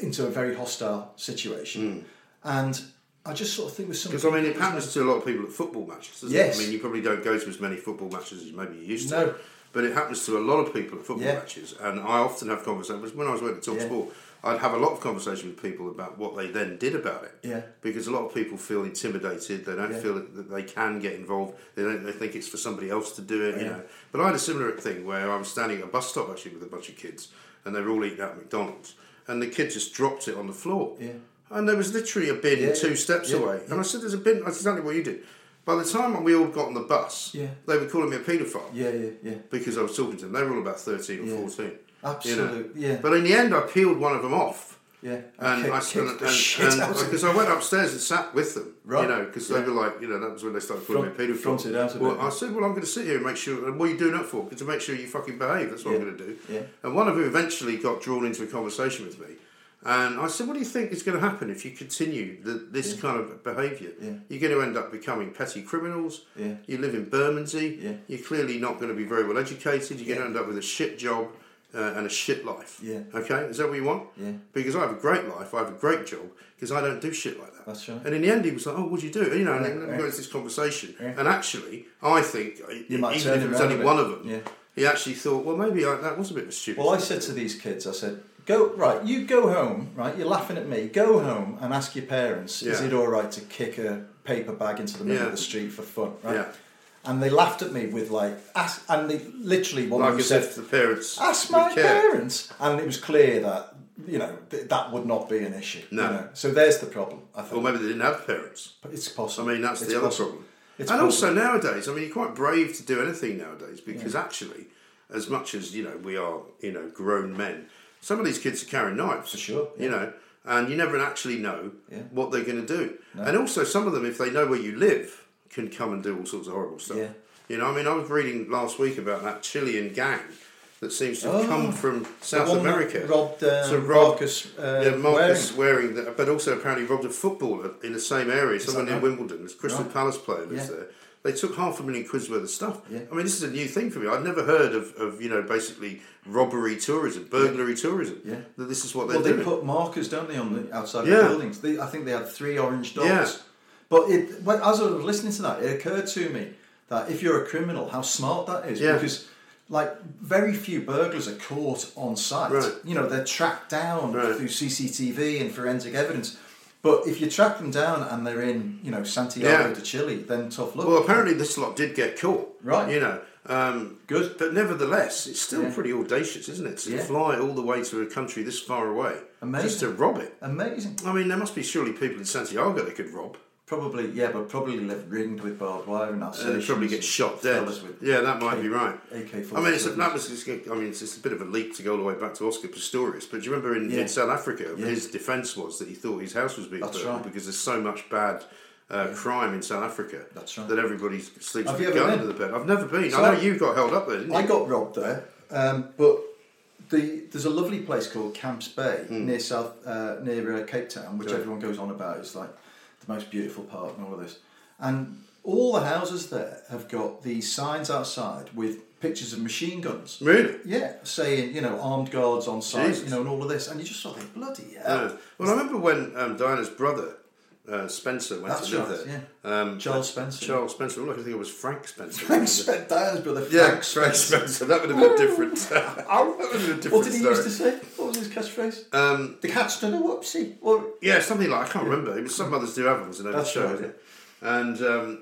Speaker 2: into a very hostile situation. And I just sort of think with some
Speaker 1: Because. I mean, it happens to a lot of people at football matches, doesn't
Speaker 2: Yes.
Speaker 1: it? I mean, you probably don't go to as many football matches as maybe you used to.
Speaker 2: No.
Speaker 1: But it happens to a lot of people at football
Speaker 2: Yeah.
Speaker 1: matches. And I often have conversations. When I was working at Talk
Speaker 2: Yeah.
Speaker 1: Sport, I'd have a lot of conversation with people about what they then did about it.
Speaker 2: Yeah.
Speaker 1: Because a lot of people feel intimidated. They don't
Speaker 2: Yeah.
Speaker 1: feel that they can get involved. They don't. They think it's for somebody else to do it. You know. But I had a similar thing where I was standing at a bus stop actually with a bunch of kids, and they were all eating out at McDonald's, and the kid just dropped it on the floor.
Speaker 2: Yeah.
Speaker 1: And there was literally a bin
Speaker 2: Yeah,
Speaker 1: two
Speaker 2: yeah,
Speaker 1: steps
Speaker 2: yeah,
Speaker 1: away. And I said, "There's a bin." That's exactly what you did. By the time we all got on the bus,
Speaker 2: Yeah.
Speaker 1: they were calling me a paedophile
Speaker 2: Yeah, yeah, yeah.
Speaker 1: because I was talking to them. They were all about thirteen or
Speaker 2: Yeah.
Speaker 1: fourteen.
Speaker 2: Absolute,
Speaker 1: You know?
Speaker 2: yeah.
Speaker 1: But in the end, I peeled one of them off.
Speaker 2: Yeah,
Speaker 1: And
Speaker 2: kicked-
Speaker 1: I
Speaker 2: kicked
Speaker 1: and, and, because. I went upstairs and sat with them,
Speaker 2: Right.
Speaker 1: You know, because
Speaker 2: Yeah.
Speaker 1: they were like, you know, that was when they started calling
Speaker 2: Front-
Speaker 1: me a paedophile.
Speaker 2: fronted out a
Speaker 1: well,
Speaker 2: bit.
Speaker 1: I said, well, I'm going to sit here and make sure. And what are you doing that for? To make sure you fucking behave. That's what
Speaker 2: Yeah.
Speaker 1: I'm going to do.
Speaker 2: Yeah.
Speaker 1: And one of them eventually got drawn into a conversation with me. And I said, what do you think is going to happen if you continue the, this kind of behaviour?
Speaker 2: Yeah.
Speaker 1: You're going to end up becoming petty criminals.
Speaker 2: Yeah.
Speaker 1: You live in Bermondsey.
Speaker 2: Yeah.
Speaker 1: You're clearly not going to be very well educated. You're going to end up with a shit job uh, and a shit life.
Speaker 2: Yeah.
Speaker 1: Okay? Is that what you want?
Speaker 2: Yeah.
Speaker 1: Because I have a great life. I have a great job because I don't do shit like that.
Speaker 2: That's right.
Speaker 1: And in the end, he was like, "Oh, what'd you do?" You know, and
Speaker 2: Yeah,
Speaker 1: then we
Speaker 2: yeah.
Speaker 1: got into this conversation.
Speaker 2: Yeah.
Speaker 1: And actually, I think
Speaker 2: You might
Speaker 1: even if
Speaker 2: it
Speaker 1: was only one of them,
Speaker 2: Yeah.
Speaker 1: he actually thought, "Well, maybe I, that was a bit of a stupid."
Speaker 2: Well, I said
Speaker 1: do."
Speaker 2: to these kids, I said, "Go right, you go home, right? You're laughing at me. Go home and ask your parents, is it all right to kick a paper bag into the middle
Speaker 1: Yeah.
Speaker 2: of the street for fun?" Right?
Speaker 1: Yeah.
Speaker 2: And they laughed at me with like, ask, and they literally one of
Speaker 1: like
Speaker 2: them
Speaker 1: as
Speaker 2: said,
Speaker 1: the parents
Speaker 2: "Ask my
Speaker 1: care.
Speaker 2: parents," and it was clear that you know th- that would not be an issue.
Speaker 1: No.
Speaker 2: You know? So there's the problem. I think.
Speaker 1: Or maybe they didn't have parents.
Speaker 2: But it's possible.
Speaker 1: I mean, that's
Speaker 2: It's
Speaker 1: the other problem.
Speaker 2: It's
Speaker 1: and also nowadays, I mean, you're quite brave to do anything nowadays because actually, as much as you know, we are you know grown men. Some of these kids are carrying knives
Speaker 2: For sure,
Speaker 1: You know, and you never actually know
Speaker 2: Yeah.
Speaker 1: what they're going to do. And also, some of them, if they know where you live, can come and do all sorts of horrible stuff.
Speaker 2: Yeah.
Speaker 1: You know, I mean, I was reading last week about that Chilean gang that seems to have
Speaker 2: Oh,
Speaker 1: come from South America.
Speaker 2: robbed, um,
Speaker 1: So robbed-
Speaker 2: Marcus, uh,
Speaker 1: yeah, Marcus Wareing, that, but also apparently robbed a footballer in the same area, someone near? Wimbledon. This Crystal
Speaker 2: Right.
Speaker 1: Palace player lives
Speaker 2: Yeah.
Speaker 1: there. They took half a million quid's worth of stuff.
Speaker 2: Yeah.
Speaker 1: I mean, this is a new thing for me. I'd never heard of, of you know, basically robbery tourism, burglary tourism.
Speaker 2: Yeah.
Speaker 1: That this is what they're
Speaker 2: Well, they put markers, don't they, on the outside
Speaker 1: Yeah.
Speaker 2: of the buildings? They, I think they had three orange dots.
Speaker 1: Yeah.
Speaker 2: But it, when, as I was listening to that, it occurred to me that if you're a criminal, how smart that is.
Speaker 1: Yeah.
Speaker 2: Because, like, very few burglars are caught on site.
Speaker 1: Right.
Speaker 2: You know, they're tracked down
Speaker 1: Right.
Speaker 2: through CCTV and forensic evidence. But if you track them down and they're in, you know, Santiago
Speaker 1: Yeah.
Speaker 2: de Chile, then tough luck.
Speaker 1: well, apparently this lot did get caught.
Speaker 2: Right.
Speaker 1: You know. Um,
Speaker 2: Good.
Speaker 1: But nevertheless, it's still
Speaker 2: Yeah.
Speaker 1: pretty audacious, isn't it? To
Speaker 2: Yeah.
Speaker 1: fly all the way to a country this far away
Speaker 2: Amazing.
Speaker 1: just to rob it.
Speaker 2: Amazing.
Speaker 1: I mean, there must be surely people in Santiago they could rob.
Speaker 2: Probably, yeah, but probably live ringed with barbed wire and that.
Speaker 1: Uh, they probably get shot dead. Yeah, that might be right.
Speaker 2: AK-47s.
Speaker 1: I mean, it's a, that was just, I mean, it's just a bit of a leap to go all the way back to Oscar Pistorius. But do you remember in,
Speaker 2: Yeah.
Speaker 1: in South Africa,
Speaker 2: Yeah.
Speaker 1: his defence was that he thought his house was being
Speaker 2: That's
Speaker 1: burgled
Speaker 2: right.
Speaker 1: because there's so much bad uh, crime in South Africa
Speaker 2: That's right.
Speaker 1: that everybody sleeps
Speaker 2: Have
Speaker 1: with a gun under the bed. I've never been.
Speaker 2: So
Speaker 1: I know you got held up there, didn't you?
Speaker 2: I got robbed there, um, but the there's a lovely place called Camps Bay
Speaker 1: Hmm.
Speaker 2: near South uh, near uh, Cape Town, which everyone goes on about. It's like the most beautiful park and all of this, and all the houses there have got these signs outside with pictures of machine guns.
Speaker 1: Really?
Speaker 2: Yeah, saying you know armed guards on site,
Speaker 1: Jesus.
Speaker 2: you know, and all of this, and you just thought, bloody
Speaker 1: Yeah.
Speaker 2: hell.
Speaker 1: Well, I remember when um, Diana's brother uh, Spencer went
Speaker 2: That's
Speaker 1: to live
Speaker 2: right,
Speaker 1: there. Um,
Speaker 2: Charles Spencer.
Speaker 1: Charles Spencer. All I can think it was Frank Spencer.
Speaker 2: Frank Spencer, Diana's brother, Frank
Speaker 1: Yeah, Frank
Speaker 2: Spencer.
Speaker 1: Spencer. That would have been a different. that would have been a different
Speaker 2: What did he
Speaker 1: story.
Speaker 2: used to say? Was his catchphrase?
Speaker 1: Um,
Speaker 2: the cat's done a whoopsie. Or
Speaker 1: Yeah, something like I can't remember. It was some others do have them, and
Speaker 2: That's
Speaker 1: show,
Speaker 2: right,
Speaker 1: isn't? And um,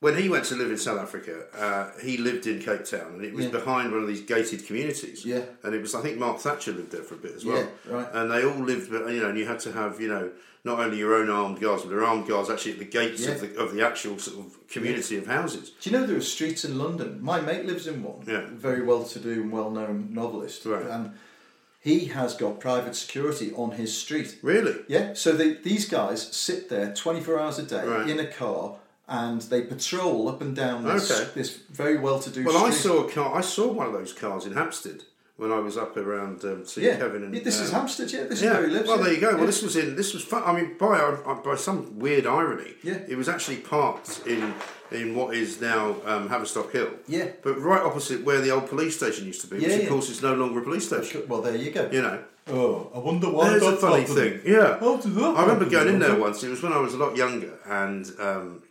Speaker 1: when he went to live in South Africa, uh, he lived in Cape Town, and it was
Speaker 2: Yeah.
Speaker 1: behind one of these gated communities.
Speaker 2: Yeah.
Speaker 1: and it was I think Mark Thatcher lived there for a bit as well.
Speaker 2: Yeah, right.
Speaker 1: And they all lived, you know, and you had to have you know not only your own armed guards, but there armed guards actually at the gates of the of the actual sort of community of houses.
Speaker 2: Do you know there are streets in London? My mate lives in one.
Speaker 1: Yeah.
Speaker 2: Very well to do and well known novelist.
Speaker 1: Right.
Speaker 2: And he has got private security on his street.
Speaker 1: Really?
Speaker 2: Yeah. So they, these guys sit there 24 hours a day
Speaker 1: Right.
Speaker 2: in a car and they patrol up and down this,
Speaker 1: Okay.
Speaker 2: this very well to do
Speaker 1: Well, I
Speaker 2: street.
Speaker 1: saw a car. I saw one of those cars in Hampstead when I was up around um, seeing
Speaker 2: Yeah.
Speaker 1: Kevin and
Speaker 2: Yeah, this is
Speaker 1: um,
Speaker 2: Hampstead, yeah. This
Speaker 1: Yeah.
Speaker 2: is where he lives.
Speaker 1: Well,
Speaker 2: yeah.
Speaker 1: there you go. Well, this was in. This was fun. I mean, by by some weird irony,
Speaker 2: Yeah.
Speaker 1: it was actually parked in in what is now um, Haverstock Hill.
Speaker 2: Yeah.
Speaker 1: But right opposite where the old police station used to be,
Speaker 2: Yeah,
Speaker 1: which of
Speaker 2: yeah.
Speaker 1: course is no longer a police station.
Speaker 2: Well, there you go.
Speaker 1: You know.
Speaker 2: Oh, I wonder why
Speaker 1: There's a funny
Speaker 2: happened.
Speaker 1: thing. Yeah.
Speaker 2: How did that
Speaker 1: I remember going in there once. It was when I was a lot younger, and um,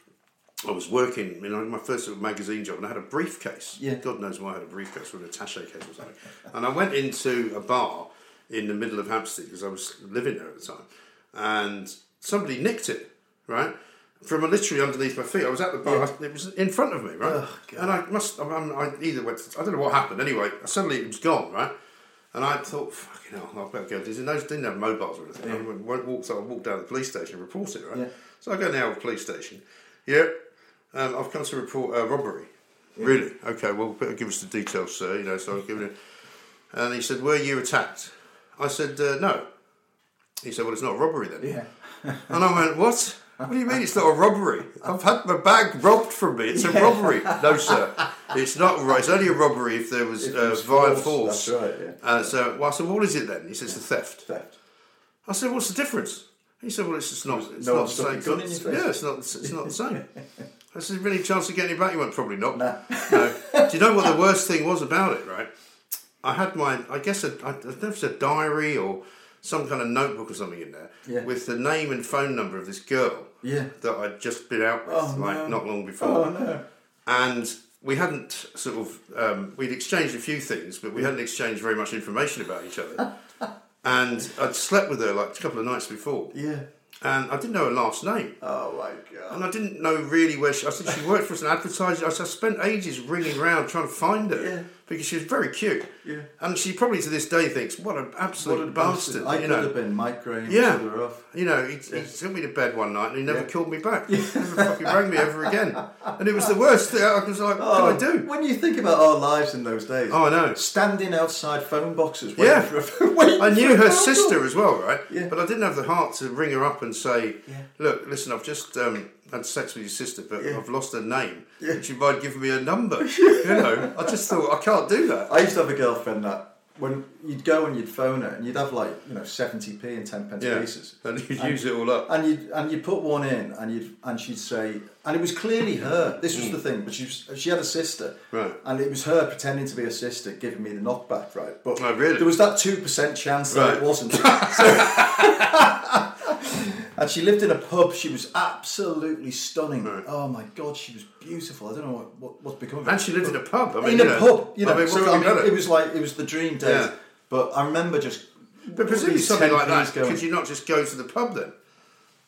Speaker 1: I was working. You know, my first sort of magazine job, and I had a briefcase.
Speaker 2: Yeah.
Speaker 1: God knows why I had a briefcase or an attaché case or something. and I went into a bar in the middle of Hampstead because I was living there at the time, and somebody nicked it. Right. From literally underneath my feet, I was at the bar. It was in front of me, right? and I must. I, I either went. To, I don't know what happened. Anyway, suddenly it was gone, right? And I thought, fucking hell, I better go. These those didn't have mobiles or anything. I went, walked, so I walked down to the police station and report it, right?
Speaker 2: Yeah.
Speaker 1: So I go now to the police station. Yeah, um, I've come to report a robbery. Really? Okay, well, better give us the details, sir. You know, so I'm giving it. And he said, "Were you attacked?" I said, uh, "No." He said, "Well, it's not a robbery then."
Speaker 2: Yeah.
Speaker 1: And I went, "What? What do you mean it's not a robbery? I've had my bag robbed from me. It's a robbery." No, sir, it's not. right. It's only a robbery if there was,
Speaker 2: If
Speaker 1: uh,
Speaker 2: was
Speaker 1: violent
Speaker 2: force,
Speaker 1: force.
Speaker 2: that's right, yeah.
Speaker 1: Uh, so, well, I said, "What is it then?" He says, "The theft."
Speaker 2: Theft.
Speaker 1: I said, "What's the difference?" He said, "Well, it's just not. It's
Speaker 2: No
Speaker 1: not the same.
Speaker 2: a gun in
Speaker 1: It's Yeah, it's not. It's not the same." I said, "Really, chance of getting it back?" He went, "Probably not."
Speaker 2: Nah.
Speaker 1: No. Do you know what the worst thing was about it? Right. I had my, I guess, a, I don't know if it's a diary or some kind of notebook or something in there
Speaker 2: Yeah.
Speaker 1: with the name and phone number of this girl
Speaker 2: Yeah.
Speaker 1: that I'd just been out with,
Speaker 2: Oh,
Speaker 1: like
Speaker 2: no.
Speaker 1: not long before.
Speaker 2: Oh no.
Speaker 1: And we hadn't sort of, um, we'd exchanged a few things, but we hadn't exchanged very much information about each other. and I'd slept with her like a couple of nights before.
Speaker 2: Yeah.
Speaker 1: And I didn't know her last name.
Speaker 2: Oh my god.
Speaker 1: And I didn't know really where she. I said she worked for us an advertiser. I, I spent ages ringing around trying to find her
Speaker 2: Yeah.
Speaker 1: Because she was very cute.
Speaker 2: Yeah.
Speaker 1: And she probably to this day thinks, "What an absolute
Speaker 2: What
Speaker 1: bastard!"
Speaker 2: I
Speaker 1: you
Speaker 2: could
Speaker 1: know.
Speaker 2: have been Mike Graham.
Speaker 1: Yeah.
Speaker 2: off.
Speaker 1: You know, he, he took me to bed one night and he never
Speaker 2: Yeah.
Speaker 1: called me back. He never fucking rang me ever again. And it was the worst thing. I was like,
Speaker 2: Oh,
Speaker 1: what can I do?
Speaker 2: When you think about our lives in those days,
Speaker 1: Oh, I know.
Speaker 2: standing outside phone boxes, waiting
Speaker 1: Yeah.
Speaker 2: for a, waiting
Speaker 1: I knew her sister
Speaker 2: call.
Speaker 1: as well, right?
Speaker 2: Yeah.
Speaker 1: But I didn't have the heart to ring her up and say,
Speaker 2: Yeah.
Speaker 1: "Look, listen, I've just um, had sex with your sister, but
Speaker 2: Yeah.
Speaker 1: I've lost her name.
Speaker 2: Yeah.
Speaker 1: Would you mind giving me a number?" you know, I just thought I can't do that.
Speaker 2: I used to have a girlfriend that when you'd go and you'd phone her and you'd have like you know seventy p and ten pence
Speaker 1: yeah,
Speaker 2: pieces,
Speaker 1: and you'd use it all up.
Speaker 2: and you and you put one in and you would and she'd say and it was clearly her. This was the thing, but she was, she had a sister,
Speaker 1: Mm. Right.
Speaker 2: And it was her pretending to be a sister giving me the knockback, right? But
Speaker 1: Oh, really?
Speaker 2: there was that two percent chance that
Speaker 1: Right.
Speaker 2: it wasn't. So- and she lived in a pub. She was absolutely stunning.
Speaker 1: Right.
Speaker 2: Oh my god, she was beautiful. I don't know what, what what's become of her.
Speaker 1: And she lived in a pub. I mean,
Speaker 2: in a
Speaker 1: know,
Speaker 2: pub, you know.
Speaker 1: I mean,
Speaker 2: so I mean, it was like it was the dream date.
Speaker 1: Yeah.
Speaker 2: But I remember just.
Speaker 1: But presumably something like that.
Speaker 2: Going-
Speaker 1: Could you not just go to the pub then?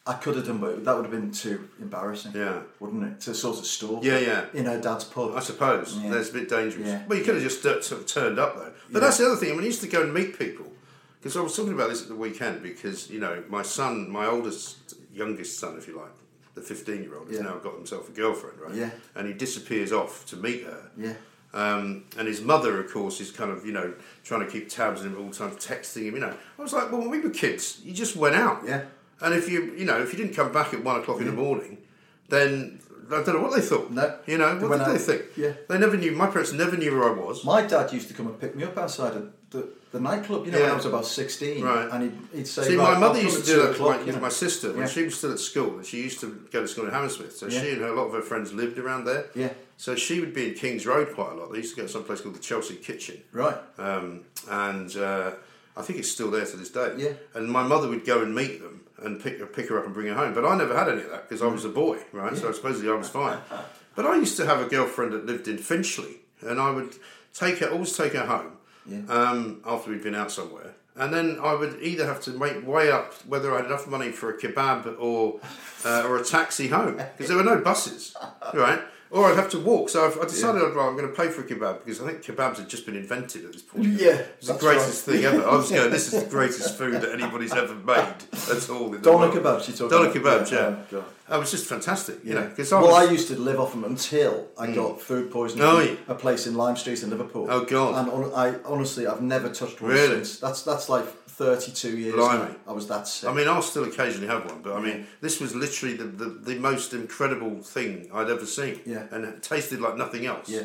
Speaker 2: I could have done, but that would have been too embarrassing.
Speaker 1: Yeah.
Speaker 2: wouldn't it? To sort of stalk.
Speaker 1: Yeah, yeah.
Speaker 2: In her dad's pub.
Speaker 1: I suppose
Speaker 2: Yeah.
Speaker 1: that's a bit dangerous.
Speaker 2: Yeah.
Speaker 1: Well, you could have just uh, sort of turned up though. But that's the other thing. I mean, I used to go and meet people because I was talking about this at the weekend because you know my son, my oldest, youngest son, if you like, the fifteen-year-old, has
Speaker 2: Yeah.
Speaker 1: now got himself a girlfriend, right?
Speaker 2: Yeah.
Speaker 1: And he disappears off to meet her.
Speaker 2: Yeah.
Speaker 1: Um, and his mother, of course, is kind of you know trying to keep tabs on him all the time, texting him. You know, I was like, well, when we were kids, you just went out.
Speaker 2: Yeah.
Speaker 1: And if you you know if you didn't come back at one o'clock in the morning, then I don't know what they thought.
Speaker 2: No.
Speaker 1: You know
Speaker 2: They
Speaker 1: what did they think?
Speaker 2: Yeah.
Speaker 1: They never knew. My parents never knew where I was.
Speaker 2: My dad used to come and pick me up outside the, the nightclub, you know, when I was about 16.
Speaker 1: Right.
Speaker 2: And he'd, he'd say,
Speaker 1: See,
Speaker 2: right,
Speaker 1: my mother used to do that with
Speaker 2: o'clock,
Speaker 1: my,
Speaker 2: you know.
Speaker 1: my sister when
Speaker 2: Yeah.
Speaker 1: she was still at school. and She used to go to school in Hammersmith, so
Speaker 2: Yeah.
Speaker 1: she and her, a lot of her friends lived around there.
Speaker 2: Yeah.
Speaker 1: So she would be in Kings Road quite a lot. They used to go to some place called the Chelsea Kitchen.
Speaker 2: Right.
Speaker 1: Um, and uh, I think it's still there to this day.
Speaker 2: Yeah.
Speaker 1: And my mother would go and meet them and pick her, pick her up and bring her home. But I never had any of that because I was a boy, right? So supposedly I was fine. But I used to have a girlfriend that lived in Finchley, and I would take her, always take her home
Speaker 2: Yeah.
Speaker 1: um, after we'd been out somewhere. And then I would either have to make weigh up whether I had enough money for a kebab or uh, or a taxi home because there were no buses, right? Or I'd have to walk. So I've, I decided I'd, right, I'm going to pay for a kebab because I think kebabs had just been invented at this point.
Speaker 2: Yeah,
Speaker 1: it's the greatest
Speaker 2: right.
Speaker 1: thing ever. I was going, this is the greatest food that anybody's ever made. at all. In
Speaker 2: Doner
Speaker 1: world.
Speaker 2: kebabs, you talking about?
Speaker 1: kebabs,
Speaker 2: Yeah,
Speaker 1: yeah.
Speaker 2: oh, God.
Speaker 1: Was just fantastic, you know. Because I
Speaker 2: well,
Speaker 1: was,
Speaker 2: I used to live off them until I mm. got food poisoning
Speaker 1: Oh, yeah.
Speaker 2: a place in Lime Street in Liverpool.
Speaker 1: Oh, God.
Speaker 2: And on, I honestly, I've never touched one
Speaker 1: Really?
Speaker 2: since. That's that's like thirty-two years.
Speaker 1: Blimey.
Speaker 2: I was that sick.
Speaker 1: I mean, I'll still occasionally have one, but I mean, this was literally the, the, the most incredible thing I'd ever seen.
Speaker 2: Yeah.
Speaker 1: And it tasted like nothing else.
Speaker 2: Yeah.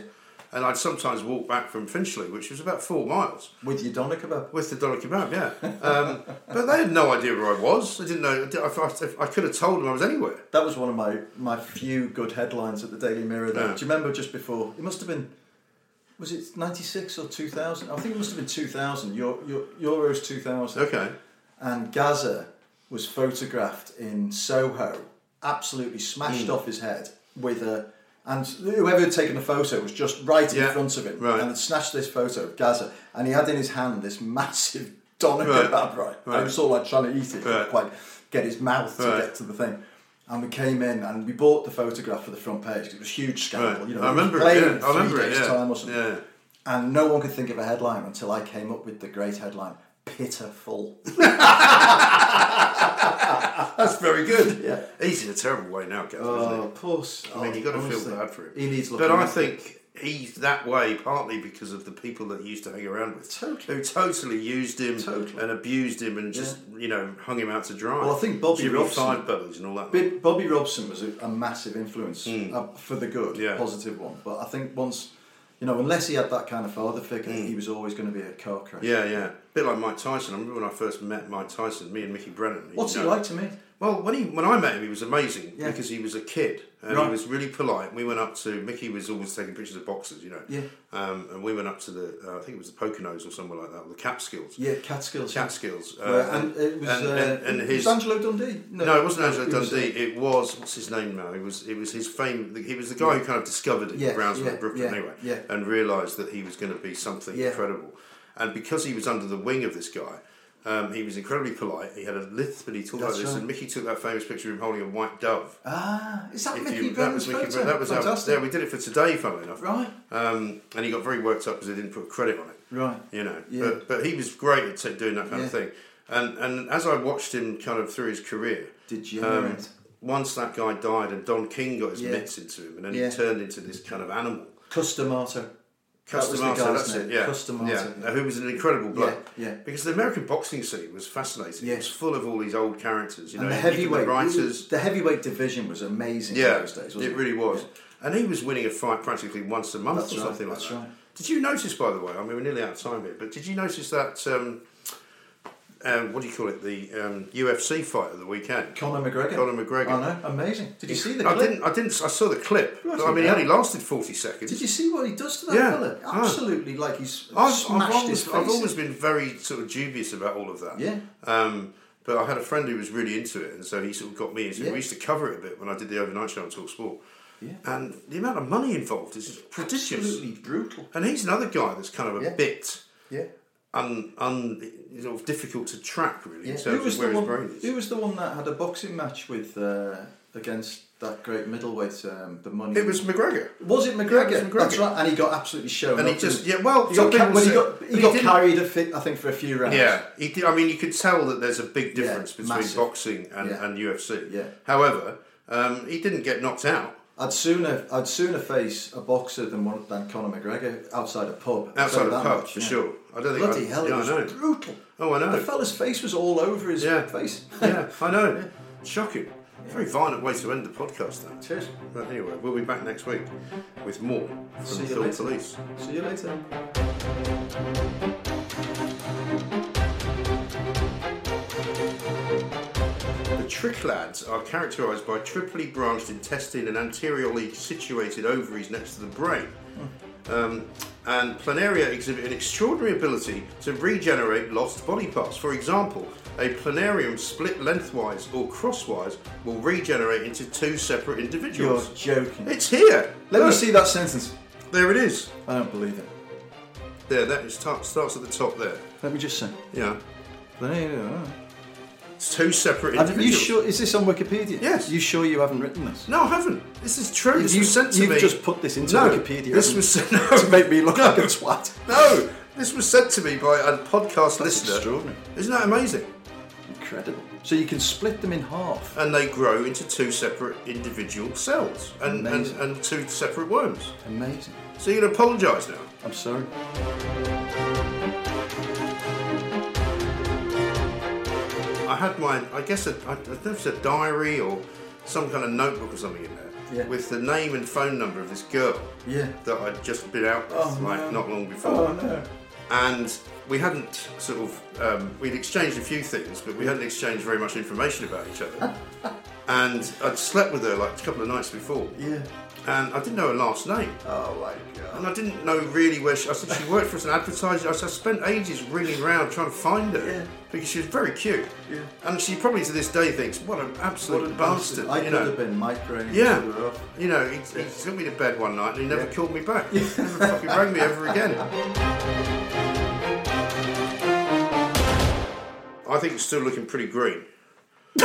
Speaker 1: And I'd sometimes walk back from Finchley, which was about four miles,
Speaker 2: with your doner kebab.
Speaker 1: with the doner kebab, yeah. Um, but they had no idea where I was. They didn't know. I, I, I could have told them I was anywhere.
Speaker 2: That was one of my, my few good headlines at the Daily Mirror. Though.
Speaker 1: Yeah.
Speaker 2: Do you remember just before? It must have been. Was it ninety six or two thousand? I think it must have been two thousand. Euro, Euros two thousand.
Speaker 1: Okay.
Speaker 2: And Gazza was photographed in Soho, absolutely smashed
Speaker 1: Hmm.
Speaker 2: off his head with a. And whoever had taken the photo was just right in
Speaker 1: Yeah,
Speaker 2: front of him,
Speaker 1: right.
Speaker 2: and had snatched this photo of Gazza, and he had in his hand this massive doner
Speaker 1: Right,
Speaker 2: kebab, right? And
Speaker 1: right.
Speaker 2: he was sort of like trying to eat it,
Speaker 1: Right.
Speaker 2: quite get his mouth to get to the thing. And we came in and we bought the photograph for the front page. It was a huge scandal.
Speaker 1: Right.
Speaker 2: You know,
Speaker 1: I remember it, yeah. I remember it, yeah.
Speaker 2: time or something.
Speaker 1: Yeah.
Speaker 2: And no one could think of a headline until I came up with the great headline: "Pitiful."
Speaker 1: That's very good.
Speaker 2: Yeah.
Speaker 1: He's in a terrible way now, he?
Speaker 2: Oh, puss.
Speaker 1: I mean, you've got to feel bad for him.
Speaker 2: He needs looking.
Speaker 1: But
Speaker 2: I
Speaker 1: think he's that way partly because of the people that he used to hang around with,
Speaker 2: Totally.
Speaker 1: who totally used him
Speaker 2: Totally.
Speaker 1: and abused him and just you know hung him out to dry.
Speaker 2: Well, I think Bobby
Speaker 1: Jimmy
Speaker 2: Robson-
Speaker 1: and all that.
Speaker 2: Bobby Robson was a, a massive influence uh, for the good.
Speaker 1: Yeah.
Speaker 2: positive one. But I think once, you know, unless he had that kind of father figure, he was always going to be a car crash.
Speaker 1: Hmm. Yeah, A bit like Mike Tyson. I remember when I first met Mike Tyson, me and Mickey Brennan.
Speaker 2: What's he
Speaker 1: know.
Speaker 2: like to me?
Speaker 1: Well, when he when I met him, he was amazing
Speaker 2: Yeah.
Speaker 1: because he was a kid and
Speaker 2: Right.
Speaker 1: he was really polite. We went up to Mickey was always taking pictures of boxes, you know.
Speaker 2: Yeah.
Speaker 1: Um, and we went up to the uh, I think it was the Poconos or somewhere like that, or the Catskills.
Speaker 2: Yeah, Catskills.
Speaker 1: Catskills. Uh,
Speaker 2: Well, and it was,
Speaker 1: and,
Speaker 2: uh,
Speaker 1: and, and his
Speaker 2: was Angelo Dundee.
Speaker 1: no, no, it wasn't Angelo
Speaker 2: it was, uh,
Speaker 1: Dundee. it was what's his name now? It was it was his fame. He was the guy who kind of discovered it
Speaker 2: Yeah,
Speaker 1: in Brownsville,
Speaker 2: yeah,
Speaker 1: Brooklyn,
Speaker 2: yeah,
Speaker 1: anyway,
Speaker 2: yeah.
Speaker 1: and realised that he was going to be something
Speaker 2: Yeah.
Speaker 1: incredible. And because he was under the wing of this guy, um, he was incredibly polite. He had a lisp, and he talked like this.
Speaker 2: right.
Speaker 1: And Mickey took that famous picture of him holding a white dove.
Speaker 2: Ah, is that
Speaker 1: If
Speaker 2: Mickey
Speaker 1: you- that was Mickey
Speaker 2: photo?
Speaker 1: That was our, yeah. We did it for today, funnily enough.
Speaker 2: Right.
Speaker 1: Um, and he got very worked up because they didn't put credit on it.
Speaker 2: Right.
Speaker 1: You know.
Speaker 2: Yeah.
Speaker 1: But but he was great at doing that kind of thing. And and as I watched him kind of through his career,
Speaker 2: Degenerate.
Speaker 1: once that guy died and Don King got his
Speaker 2: Yeah.
Speaker 1: mitts into him, and then
Speaker 2: Yeah.
Speaker 1: he turned into this kind of animal.
Speaker 2: Cus D'Amato. That the
Speaker 1: Cus D'Amato,
Speaker 2: guy's
Speaker 1: that's
Speaker 2: name.
Speaker 1: it, yeah.
Speaker 2: Cus D'Amato.
Speaker 1: Yeah, Now, who was an incredible bloke.
Speaker 2: Yeah, yeah.
Speaker 1: Because the American boxing scene was fascinating.
Speaker 2: Yeah.
Speaker 1: It was full of all these old characters, you
Speaker 2: And
Speaker 1: know,
Speaker 2: the heavyweight
Speaker 1: writers.
Speaker 2: The heavyweight division was amazing
Speaker 1: Yeah,
Speaker 2: in those days, wasn't
Speaker 1: it
Speaker 2: it?
Speaker 1: really was. And he was winning a fight practically once a month
Speaker 2: That's
Speaker 1: or
Speaker 2: right,
Speaker 1: something like
Speaker 2: that's
Speaker 1: that.
Speaker 2: right.
Speaker 1: Did you notice, by the way? I mean, we're nearly out of time here, but did you notice that? Um, um, what do you call it? The um, UFC fight of the weekend.
Speaker 2: Conor McGregor.
Speaker 1: Conor McGregor.
Speaker 2: I know, amazing. Did you see the
Speaker 1: I
Speaker 2: clip?
Speaker 1: didn't. I didn't. I saw the clip. I mean, it
Speaker 2: hell.
Speaker 1: only lasted forty seconds.
Speaker 2: Did you see what he does to that
Speaker 1: Yeah.
Speaker 2: fella? Absolutely, like he's
Speaker 1: I've,
Speaker 2: smashed
Speaker 1: I've, always,
Speaker 2: his face.
Speaker 1: I've always been very sort of dubious about all of that.
Speaker 2: Yeah.
Speaker 1: Um, but I had a friend who was really into it, and so he sort of got me into it. We used to cover it a bit when I did the overnight show on Talk Sport.
Speaker 2: Yeah.
Speaker 1: And the amount of money involved is prodigious.
Speaker 2: Absolutely brutal.
Speaker 1: And he's another guy that's kind of a
Speaker 2: Yeah.
Speaker 1: bit
Speaker 2: Yeah.
Speaker 1: Un, un, sort of difficult to track, really, in terms
Speaker 2: Who was
Speaker 1: of
Speaker 2: the
Speaker 1: where his
Speaker 2: one?
Speaker 1: brain is.
Speaker 2: Who was the one that had a boxing match with uh, against that great middleweight? Um, the money.
Speaker 1: It was McGregor.
Speaker 2: Was it McGregor?
Speaker 1: Yeah, it was McGregor.
Speaker 2: That's right, and he got absolutely shown.
Speaker 1: And he just- yeah, well,
Speaker 2: he got, ca- when he got he
Speaker 1: he
Speaker 2: got carried. A fit, I think for a few rounds.
Speaker 1: Yeah, he did, I mean, you could tell that there's a big difference
Speaker 2: Yeah,
Speaker 1: between
Speaker 2: massive.
Speaker 1: boxing and,
Speaker 2: Yeah.
Speaker 1: and UFC.
Speaker 2: Yeah.
Speaker 1: However, um, he didn't get knocked out.
Speaker 2: I'd sooner I'd sooner face a boxer than one than Conor McGregor outside a pub.
Speaker 1: Outside
Speaker 2: tell
Speaker 1: of
Speaker 2: you that
Speaker 1: pub,
Speaker 2: much,
Speaker 1: for
Speaker 2: yeah.
Speaker 1: sure. I don't think
Speaker 2: Bloody
Speaker 1: I,
Speaker 2: hell,
Speaker 1: yeah,
Speaker 2: it was
Speaker 1: I know.
Speaker 2: brutal.
Speaker 1: Oh, I know.
Speaker 2: The fella's face was all over his
Speaker 1: Yeah.
Speaker 2: face.
Speaker 1: yeah, I know. Shocking. Very violent way to end the podcast, though.
Speaker 2: Cheers.
Speaker 1: But anyway, we'll be back next week with more from
Speaker 2: See you later.
Speaker 1: Police.
Speaker 2: See you later.
Speaker 1: Trichlads are characterised by triply branched intestine and anteriorly situated ovaries next to the brain. Um, and planaria exhibit an extraordinary ability to regenerate lost body parts. For example, a planarian split lengthwise or crosswise will regenerate into two separate
Speaker 2: You're
Speaker 1: individuals.
Speaker 2: joking.
Speaker 1: It's here.
Speaker 2: Let me
Speaker 1: Look,
Speaker 2: see that sentence.
Speaker 1: There it is.
Speaker 2: I don't believe it.
Speaker 1: There, that is, top, starts at the top there.
Speaker 2: Let me just say.
Speaker 1: Yeah.
Speaker 2: Are
Speaker 1: It's two separate
Speaker 2: you
Speaker 1: individuals.
Speaker 2: sure? Is this on Wikipedia?
Speaker 1: Yes.
Speaker 2: You sure you haven't written this?
Speaker 1: No, I haven't. This is true. This
Speaker 2: You-
Speaker 1: was sent to me.
Speaker 2: you've
Speaker 1: me.
Speaker 2: just put this into
Speaker 1: no,
Speaker 2: Wikipedia,
Speaker 1: This
Speaker 2: haven't
Speaker 1: was
Speaker 2: you?
Speaker 1: no,
Speaker 2: to make me look like a twat.
Speaker 1: No, this was sent to me by a podcast listener.
Speaker 2: extraordinary.
Speaker 1: Isn't that amazing?
Speaker 2: Incredible. So you can split them in half.
Speaker 1: And they grow into two separate individual cells and, and,
Speaker 2: Amazing.
Speaker 1: and two separate worms.
Speaker 2: Amazing.
Speaker 1: So you're going to apologise now?
Speaker 2: I'm sorry.
Speaker 1: Had my, I guess, a, I don't know if it's a diary or some kind of notebook or something in there
Speaker 2: Yeah.
Speaker 1: with the name and phone number of this girl
Speaker 2: Yeah.
Speaker 1: that I'd just been out with
Speaker 2: Oh,
Speaker 1: like
Speaker 2: no.
Speaker 1: not long before.
Speaker 2: Oh no.
Speaker 1: and we hadn't sort of um, we'd exchanged a few things, but we hadn't exchanged very much information about each other. and I'd slept with her like a couple of nights before,
Speaker 2: Yeah.
Speaker 1: And I didn't know her last name,
Speaker 2: Oh my god.
Speaker 1: and I didn't know really where she. I said she worked for us in advertising. I, said, I spent ages ringing around trying to find her
Speaker 2: Yeah.
Speaker 1: because she was very cute,
Speaker 2: Yeah.
Speaker 1: and she probably to this day thinks, "What an absolute
Speaker 2: What a
Speaker 1: bastard!"
Speaker 2: I
Speaker 1: you
Speaker 2: could
Speaker 1: know.
Speaker 2: have been Mike Gray.
Speaker 1: Yeah,
Speaker 2: her up.
Speaker 1: you know, he, he took me to bed one night and he never
Speaker 2: Yeah.
Speaker 1: called me back. He never fucking rang me ever again. I think it's still looking pretty green.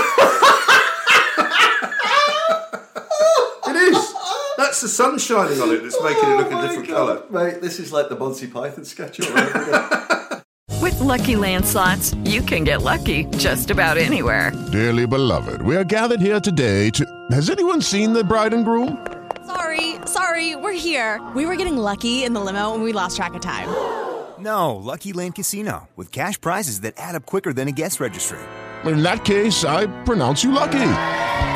Speaker 1: it is. That's the sun shining on it that's making it oh look
Speaker 2: Oh
Speaker 1: a different
Speaker 2: God.
Speaker 1: colour.
Speaker 2: Mate, this is like the Monty Python sketch all over again.
Speaker 5: With Lucky Land slots, you can get lucky just about anywhere.
Speaker 6: Dearly beloved, we are gathered here today to. Has anyone seen the bride and groom?
Speaker 7: Sorry,
Speaker 6: Sorry, we're here. We were getting lucky in the limo and we lost track of time.
Speaker 7: No, Lucky Land Casino, with cash prizes that add up quicker than a guest registry.
Speaker 8: In that case, I pronounce you lucky.